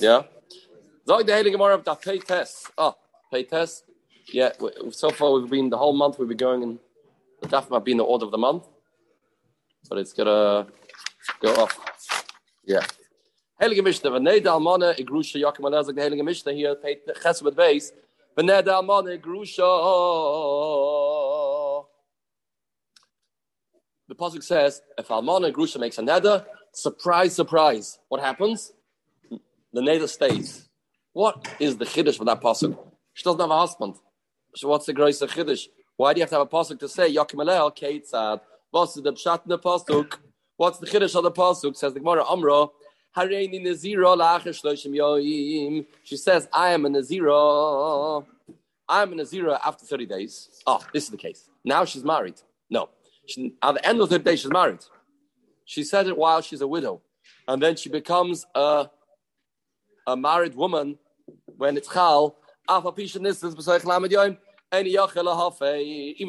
Yeah. Sag der Heilige Gemara that pay test. Oh, pay test. Yeah, so far we've been the whole month we've been going in the daf might be in the order of the month, but it's gonna go off. Yeah. Heilige Mishnah, v'nei da almana igrusha yakim the Heilige Mishnah here, pay ches with base. V'nei da almana igrusha. The pasuk says, if almana Grusha makes a neder, surprise, surprise, what happens? The neder stays. What is the chiddush for that pasuk? She doesn't have a husband. So what's the grace of chiddush? Why do you have to have a pasuk to say Yakim Alel Keitzad? What's the pshat in the pasuk? What's the chiddush of the pasuk? Says the Gemara Amra. Hareini Nazira la'acher shloshim yoim. She says, I am a Nazira. I am a Nazira after 30 days. Oh, this is the case. Now she's married. No. She, at the end of the day, she's married. She said it while she's a widow. And then she becomes a, a married woman when it's chal, even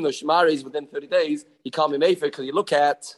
though she marries within 30 days, he can't be made because you look at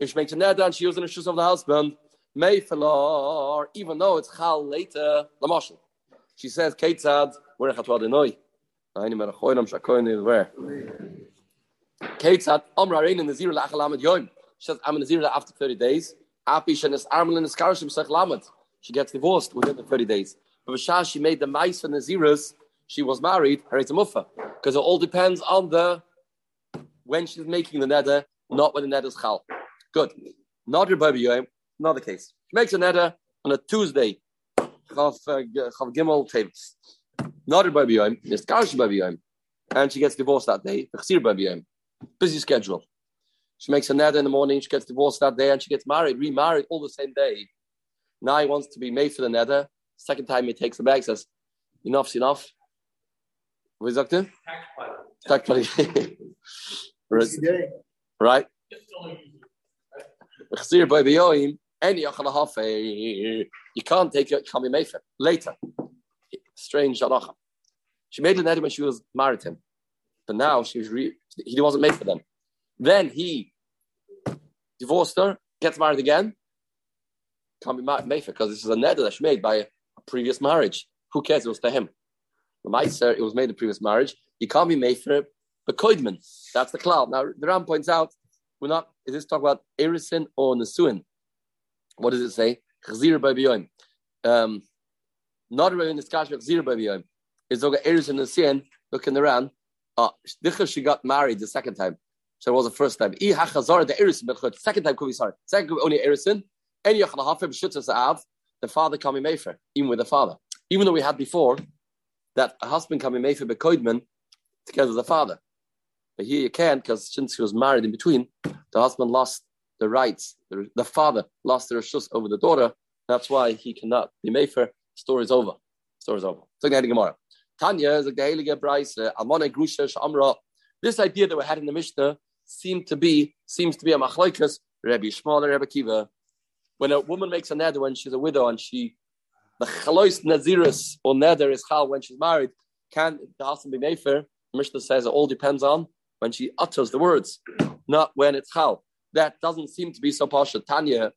If she makes a neder and she uses the shoes of the husband, may Mayfelar, even though it's chal later, Lamashal. She says, Ketzad, where chatwa denoi. Aini merachoinam shakoin where? Ketzad, Omra rein in the zero lachal amad yoim. She says, I'm in the zero after 30 days. Api shenes armel in the skarshim sech lamad. She gets divorced within the 30 days. But Vashah, she made the mice and the zeros. She was married, her muffa. Because it all depends on the when she's making the neder, not when the neder is chal. Good. Not your baby yom. Another case. She makes a neder on a Tuesday. Chav uh, Gimel Tavis. Not your baby yom. It's Karsh baby yom. And she gets divorced that day. Chsir baby yom. Busy schedule. She makes a neder in the morning. She gets divorced that day, and she gets married, remarried all the same day. Now he wants to be made for the neder. Second time he takes the bag, says, "Enough's enough." What is that? Tax Tax Right by the any you can't take can be made later. Strange halacha. She made an edit when she was married to him, but now she was re- he wasn't made for them. Then he divorced her, gets married again. Can't be made because this is a neder that she made by a, previous marriage. Who cares? It was to him. The Meiser, it was made in previous marriage. He can't be made for the Koidman. That's the cloud. Now the Ran points out we're not, is this talk about Erison or Nesuin? What does it say? Chzir by Biyoim. Um, not really in Skash, but Chzir by Biyoim. Is Zoga Erison Nesuin looking around. Uh, she got married the second time. So it was the first time. I hachazar the Erison, second time could be sorry. Second could be only Erison. And Yachalahafim Shutzas Av, the father coming Mayfair, even with the father. Even though we had before that a husband coming Mayfair Bekoidman together with the father. But here you can't because since he was married in between, the husband lost the rights. The, the father lost the rishus over the daughter. That's why he cannot be mefer. Story is over. Story is over. So the Gemara. Tanya is like the Heilige Brisa. Uh, Almana Grusha Shamra. This idea that we had in the Mishnah seemed to be seems to be a machlokes Rabbi Shmuel and Rabbi Kiva. When a woman makes a neder when she's a widow and she the chalois naziris or neder is chal when she's married, can the husband be mefer? Mishnah says it all depends on when she utters the words, not when it's chal. That doesn't seem to be so pasha. Tanya,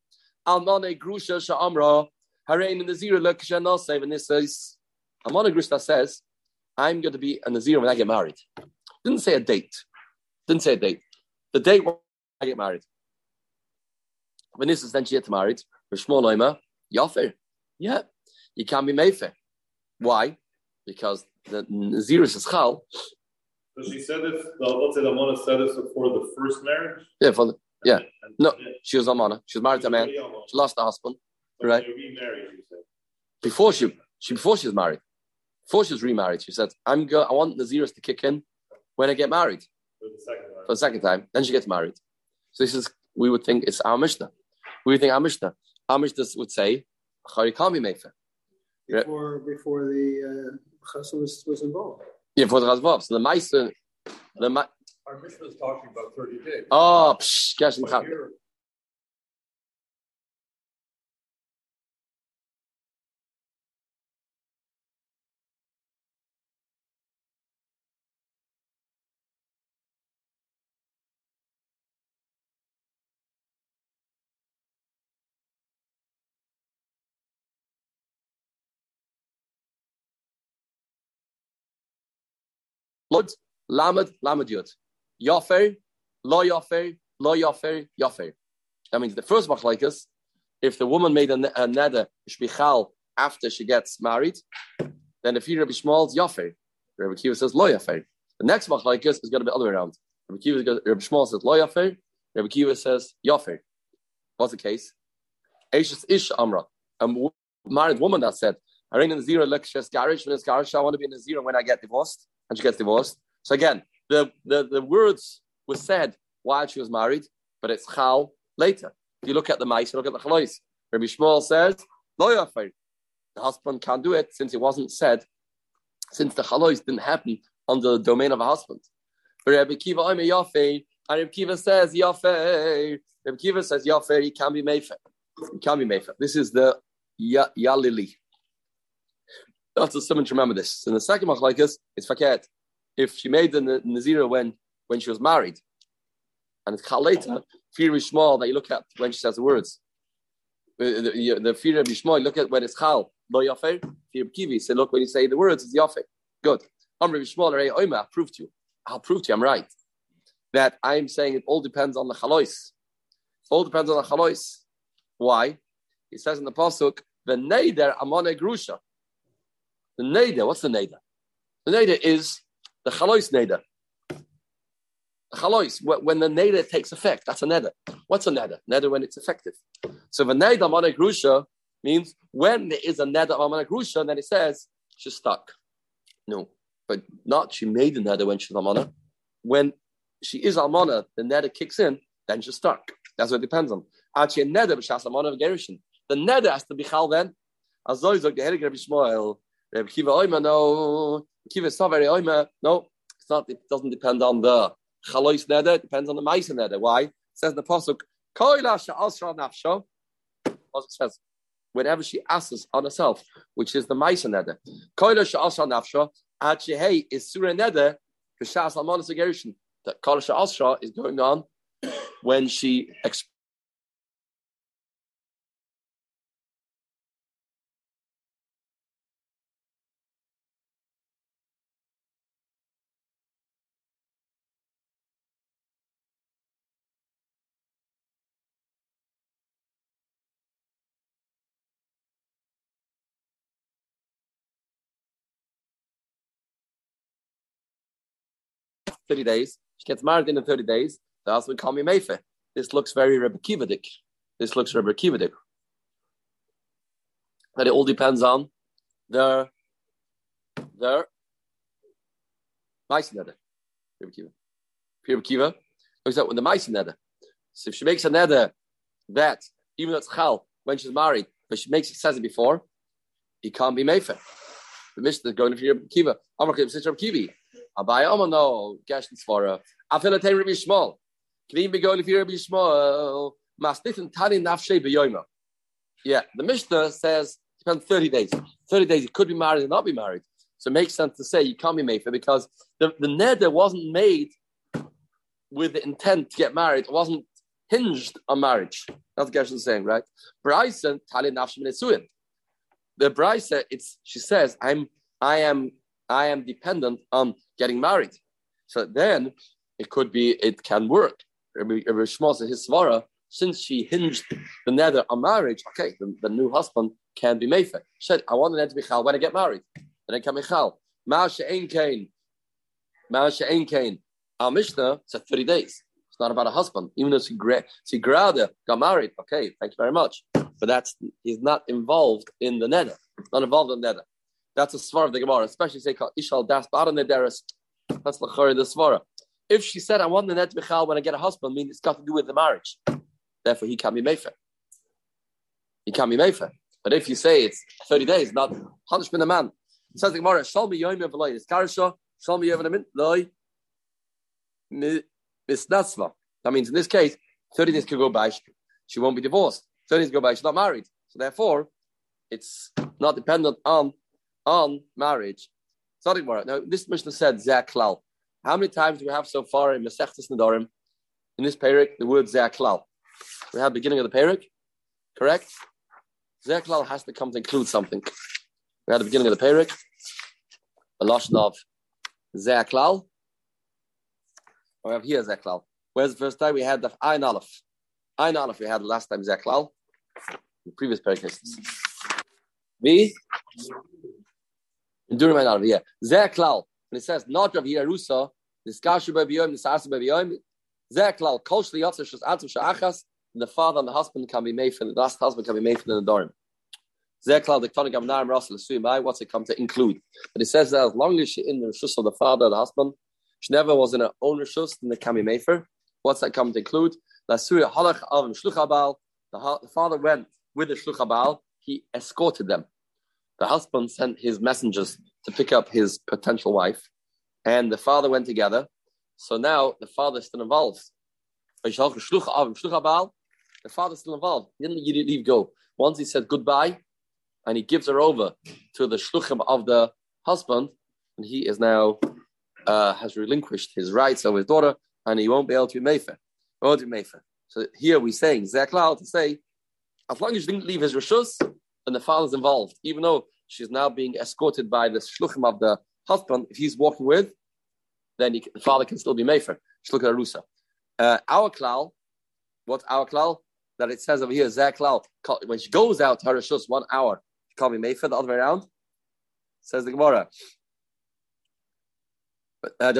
almane grusha sha'amra, harein in nazir lekasha nasev, and this says, almane grusha says, I'm going to be a nazir when I get married. Didn't say a date. Didn't say a date. The date when I get married. When this is then she gets married, Rishmol Oima, Yafer. Yeah, you can't be Mayfair. Why? Because the Nazir is chal, so she said this, let's say the Amana said this before the first marriage? Yeah, for the, yeah. No, she was Amana. She was married to a man. She lost her husband. right? remarried, you said. Before she, she before she was married. Before she was remarried, she said, I'm go I want Naziris to kick in when I get married. For the second time. For the second time. Then she gets married. So this is we would think it's our Mishnah. We would think our Mishnah. Our Mishnah would say, Chari can't be Mefer. before before the uh, was, was involved. Yeah, for the Chazvav. So the Maisa, the Ma- Our mission is talking about thirty days. oh, psh, Geshem Chab. Lud, Lamed, Lamed Yud. Yafer, Lo Yafer, Lo Yafer, Yafer. That means the first machlaikas, if the woman made a, a neder shbichal after she gets married, then if the Rabbi Shmuel is Yafer. Rabbi Kiva says Lo Yafer. The next machlaikas is going to be the other way around. Rabbi Kiva, Rabbi Shmuel says Lo Yafer. Rabbi Kiva says Yafer. What's the case? Ashes Ish Amra, A married woman that said, I ring in the zero lectures garage when it's Garish, I want to be in the zero when I get divorced, and she gets divorced. So again, the, the, the words were said while she was married, but it's chal later. If you look at the mice, you look at the chalois. Rabbi Shmuel says. The husband can't do it since it wasn't said, since the chalois didn't happen under the domain of a husband. But Rabbi Kiva Omer yafer, and Rabbi Kiva says yafer. Rabbi Kiva says yafer, he can be mefer. He can be mefer. This is the ya, yalili. That's a someone to remember this. And the second machlaikas is faket. If she made the nazira when when she was married, and it's chal later, fear small that you look at when she says the words. Uh, the, the, the fear of Yishmael, look at when it's chal, lo yafer, fear kivi. Say, look, when you say the words, it's yafer. Good. I'm Rabbi Shmuel, Rei Oima, I'll prove to you. I'll prove to you, I'm right. That I'm saying it all depends on the chalois. All depends on the chalois. Why? He says in the pasuk, the neider amone grusha. The neder, what's the neder? The neder is the chalois neder. The chalois, when the neder takes effect, that's a neder. What's a neder? Neder when it's effective. So the neder amana grusha means when there is a neder amana grusha, then it says she's stuck. No, but not she made the neder when she's amana. When she is almana, the neder kicks in, then she's stuck. That's what it depends on. Actually, neder of gerushin. The neder has to be chal then. As though the Rabbi Shmuel, Rabbi Kiva Oima, no. Kiva very Oima. No, it's not. It doesn't depend on the chalois neder. It depends on the ma'isa neder. Why? It says in the pasuk, Koila she'asra nafsho. As it says, whenever she asks on herself, which is the ma'isa neder. Koila she'asra nafsho. Ad shehei is surah neder. B'shas almonas agerushin. That Koila she'asra is going on when she expresses thirty days. She gets married in the thirty days. The husband call me Mefe. This looks very Rebbe. This looks Rebbe Kivadik. But it all depends on their mice nether. Rebbe Kiva. Kiva looks at when the mice nether. So if she makes a nether that even though it's chal when she's married, but she makes it says it before, he can't be Mefe. The Mishnah is going to Rebbe Kiva. Amar Kiva, Rebbe Kivi. Abai Omer no Svara. Afil Rabbi Shmuel. K'vim begol if Rabbi Shmuel. Masnifin tani nafshei beyoyma. Yeah, the Mishnah says depends thirty days. Thirty days, you could be married and not be married. So it makes sense to say you can't be made for because the the neder wasn't made with the intent to get married. It wasn't hinged on marriage. That's what Gershon is saying, right? Bryson tali nesuin. The Bryson, it's she says I'm I am I am dependent on getting married. So then it could be, it can work. Rabbi Shmuel his svara, since she hinged the nether on marriage, okay, the, the new husband can be mefer. She said, I want the nether to be chal when I get married. Then I can be chal. Ma'asha ein kain. Ma'asha ein kain. Our Mishnah said 30 days. It's not about a husband. Even though she, gra- she grada got married, okay, thank you very much. But that's, he's not involved in the nether. Not involved in the nether. That's a svar of the Gemara, especially say Ishal Das Bada Nederis. That's Lachari the svara. If she said, I want the net Michal when I get a husband, means it's got to do with the marriage. Therefore, he can't be Mefer. He can't be Mefer. But if you say it's 30 days, not 100 min a man. It says the Gemara, Shal mi yoim of loy, it's karsha, shal mi yoim of loy, misnatzva. That means in this case, 30 days could go by, she won't be divorced. 30 days go by, she's not married. So therefore, it's not dependent on on marriage. Sorry, Gemara. Now, this Mishnah said Zaklal. How many times do we have so far in Masechtas Nedarim, in this parak, the word Zaklal? We have beginning of the parak, correct? Zeklal has to come to include something. We had the beginning of the parak, a lashon of Zeklal. Oh, we have here Zeklal. Where's the first time we had the Ein Aleph? Aleph we had last time Zeklal. The previous parak V. During Ein Aleph, yeah. Zeklal. When it says not of Yerusa, Niskashu Bebiyom, Nisasu Bebiyom, Zeklal, Kol Shli Yotzer Shus Atzim Sha'achas, the father and the husband can be made for the last husband can be made for the Nadorim. Zeklal the Ktonik Amnarim Russell Suyimai, what's it come to include? But it says that as long as she's in the Rishus of the father and the husband, she never was in her own Rishus, then they can be made for. What's that come to include? The father went with the Shluchabal, he escorted them. The husband sent his messengers to pick up his potential wife, and the father went together. So now the father is still involved. The father's still involved. He didn't leave go. Once he said goodbye, and he gives her over to the shluchim of the husband, and he is now uh, has relinquished his rights over his daughter, and he won't be able to be mefer. Won't be mefer. So here we're saying zeklal to say, as long as she didn't leave his rishus, then the father's involved, even though she's now being escorted by the shluchim of the husband. If he's walking with, then he, the father can still be mefer. Shluch arusa. Uh, our klal, what our klal? that it says over here, Zaklal, when she goes out to her shus one hour, she call me Mayfa, the other way around. Says the Gemara. Uh,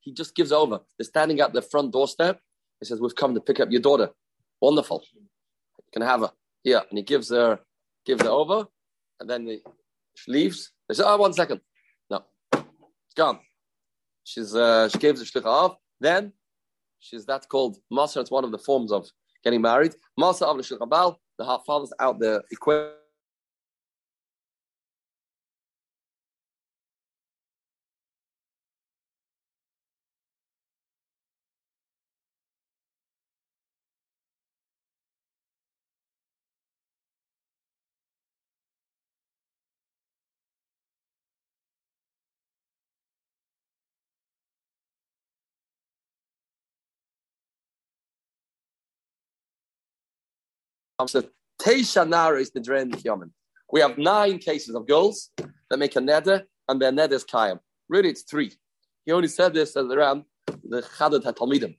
he just gives over. They're standing at the front doorstep. He says, We've come to pick up your daughter. Wonderful. You can have her. Here. And he gives her gives her over. And then he, she leaves. They say, Oh, one second. No. It's gone. She's uh, she gives the shlicha off. Then she's that's called Masa. It's one of the forms of getting married. Masa of the the half father's out the equation. Um, Teisha Nara is the Dren Yaman. We have nine cases of girls that make a neder, and their neder is Kayam. Really, it's three. He only said this as around the Chadad HaTalmidim.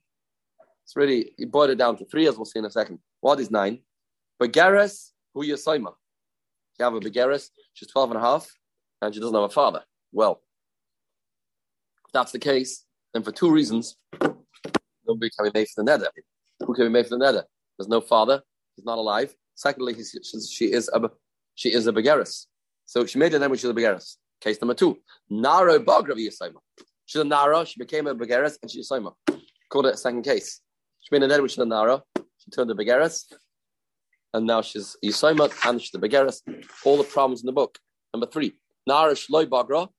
It's really, he boiled it down to three, as we'll see in a second. What is nine? Begeres, who Yasaima. You have a Begeres, she's 12 and a half, and she doesn't have a father. Well, if that's the case, then for two reasons, nobody can be made for the neder. Who can be made for the neder? There's no father, he's not alive. Secondly, he, she is a she is a begeris. So she made a name which is a begeris. Case number two, Nara Bagrav. She's a Nara, she became a begeris, and she's Yisayma. Called it a second case. She made a name which is a Nara, she turned a begeris, and now she's Yisayma, and she's a begeris. All the problems in the book. Number three, Nara Shloi Bagra.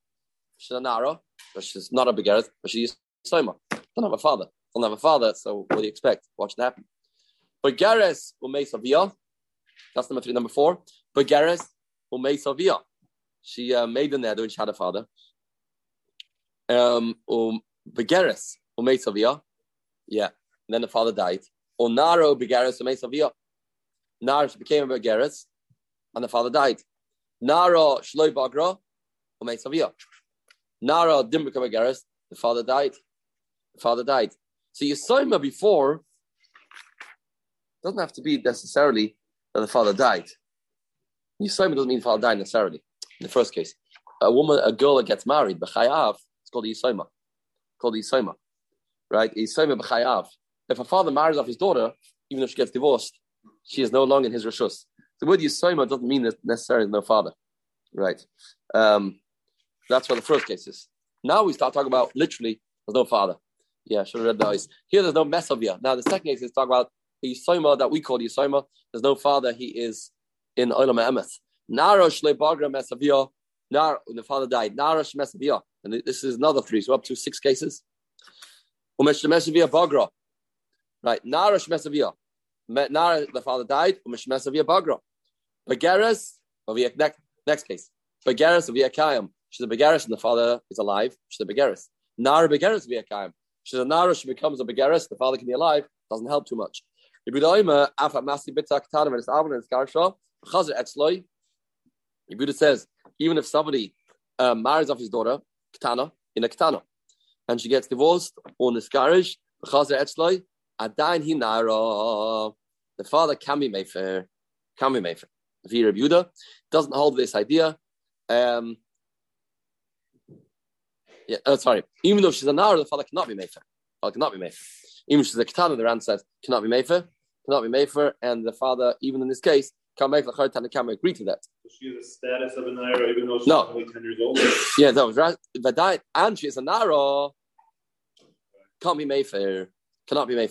She's a Nara, but she's not a begeris, but she's Yisayma. Don't have a father. Don't have a father, so what do you expect? Watch it happen. Begeres Umeisavia. That's number three. Number four, Begeres Umeisavia. She uh, made the nether when she had a father. Um, um Begeres Umeisavia. Yeah. And then the father died. Onaro Begeres Umeisavia. Nara became a Begeres, and the father died. Nara Shloi Bagra Umeisavia. Nara didn't become a Begeres. The father died. The father died. So you saw him before doesn't have to be necessarily that the father died. Yisrael doesn't mean the father died necessarily. In the first case, a woman, a girl that gets married, b'chayav, it's called Yisrael. Called Yisrael, right? Yisrael b'chayav. If a father marries off his daughter, even if she gets divorced, she is no longer in his rishus. The word Yisrael doesn't mean that necessarily no father, right? Um, that's what the first case is. Now we start talking about literally there's no father. Yeah, should have read the eyes. Here there's no mess of you. Now the second case is talk about Yisoima that we call Yisoima. There's no father. He is in Olam Emeth. Nara Shle Bagra Mesavia. Nara, when the father died. Nara Shmesavia. And this is another three. So up to six cases. Umesh Mesavia Bagra. Right. Nara Shmesavia. Nara, the father died. Umesh Mesavia Bagra. Begeres. Next, next case. Begeres Yakayim. She's a Begeres and the father is alive. She's a Begeres. Nara Begeres Yakayim. She's a Nara, she becomes a Begeres, the father can be alive, doesn't help too much. Yehuda says, even if somebody uh, marries off his daughter, Ketana, in a Ketana, and she gets divorced or miscarriage, the father can be Mayfair, can be Mayfair. Vira Yehuda doesn't hold this idea. Um, yeah, oh, sorry. Even though she's a Nara, the father cannot be Mayfair. Father cannot be Mayfair. Even she's a Ketana, the Ran says cannot be Mayfair, cannot be Mayfair, and the father, even in this case, can make the and can agree to that. So she has a status of a Naira even though she's No. only 10 years old? Yeah, no, right. But that, and she is a Nara, can't be Mayfair, cannot be.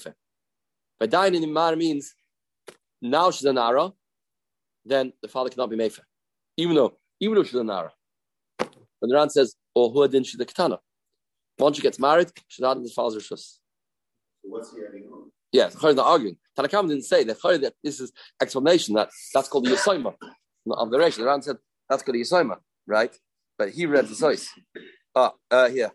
But dying in the Mara means now she's a Nara, then the father cannot be Mayfair. Even though, even though she's a Nara. When the Ran says, or who had then she's a Ketana. Once she gets married, she's not in the father's Rishus. What's he adding on? Yes, the Chayr not arguing. Tanakam didn't say that Chayr, that this is explanation that that's called the Yisoima of the Reish. The Ran said that's called the Yisoima, right? But he read the Sois. Ah, uh, here.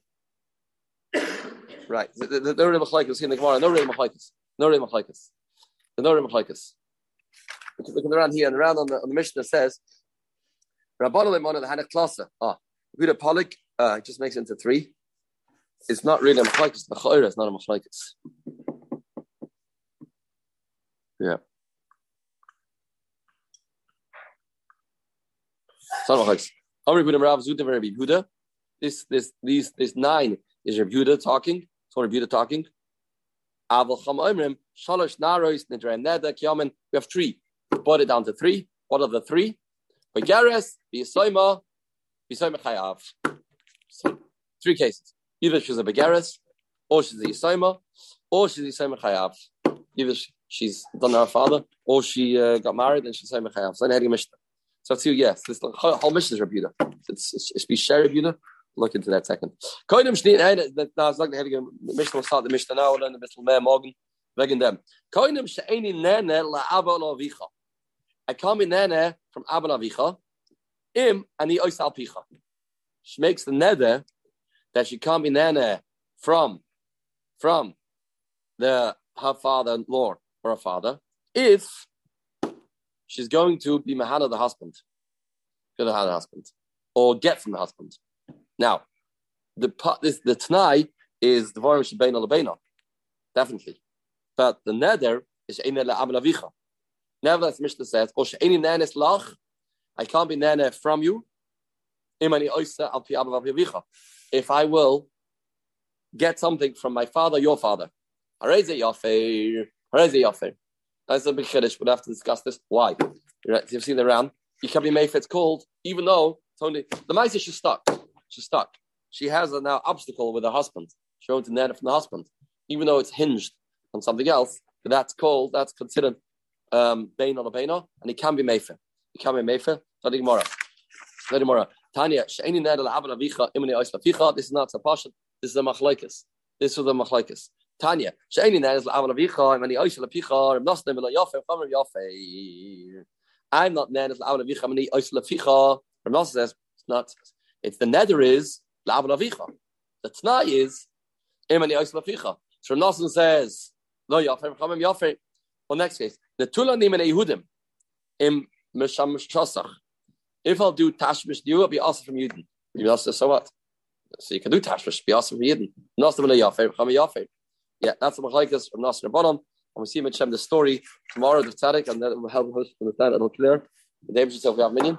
Right. The, Rim in the Gemara. No Rim Machlaikas. No Rim Machlaikas. The no Rim. Look around here and around on the, on the Mishnah says, Rabbanu Lemon the Hanach Klasa. Ah, Buddha Polik, uh, it just makes it into three. It's not really a Machlaikas. The Chayr is not a Machlaikas. Yeah. This this these this nine is Rabbi Yehuda talking. It's one Rabbi Yehuda talking. We have three. Brought it down to three. What are the three? Three cases. Either she's a Begares, or she's a Yisoima, or she's a Yisoima Chayav. Either she's done her father, or she uh, got married and she's a Yisoima Chayav. So, I Mishnah. So, yes, this the whole whole Mishnah is Yehuda. It's, it's, it's be share Yehuda. Look into that second. Koinem Shnei, hey, now it's like the heading Mishnah will start the Mishnah now, we'll learn a bit more morgen. Wegen dem. Koinem she'eni nene la'aba la'avicha. I come in nene from Abba Avicha, im ani ois al picha. She makes the neder that she can't be nene from from the her father-in-law or her father if she's going to be mahana the husband, the husband, or get from the husband. Now, the part this the tnai is the varim shebein alabeina, definitely, but the neder is la Abba Avicha. Nevertheless, Mishnah says, "O she'eni nanes lach," I can't be nana from you. Imani oisa al pi Abba Avicha. If I will get something from my father, your father. That's a big chiddush. We'll have to discuss this. Why? You've seen the round. You can be made if it's cold, even though it's only the mice she's stuck. She's stuck. She has a now obstacle with her husband. She a net from the husband, even though it's hinged on something else. But that's called. That's considered um, bein on a and it can be mefer. It can be mefer. Study Gemara. Study Gemara. Tanya, she'eni neder la'avan avicha imani ois laficha. This is not a passion. This is a machlekes. This is a machlekes. Tanya, she'eni neder la'avan avicha imani ois laficha. Rem nasne v'lo yafe v'chamer yafe. I'm not neder la'avan avicha imani ois laficha. Rem nasne says it's not. It's the neder is la'avan avicha. The tnai is imani ois laficha. So Rem nasne says lo yafe v'chamer yafe. Well, next case. The Tula Nimen Yehudim im Mesham Shosach. If I'll do Tashmish you, it'll be also from Yidden. You also so what? So you can do Tashmish, be also from Yidden. Nasr Yafir, Chama Yafir. Yeah, that's the Machlaikas from Nasr Bottom. And we see Hashem the story tomorrow, the Tzaddik, and that will help us understand a little clear. The David says we have minion.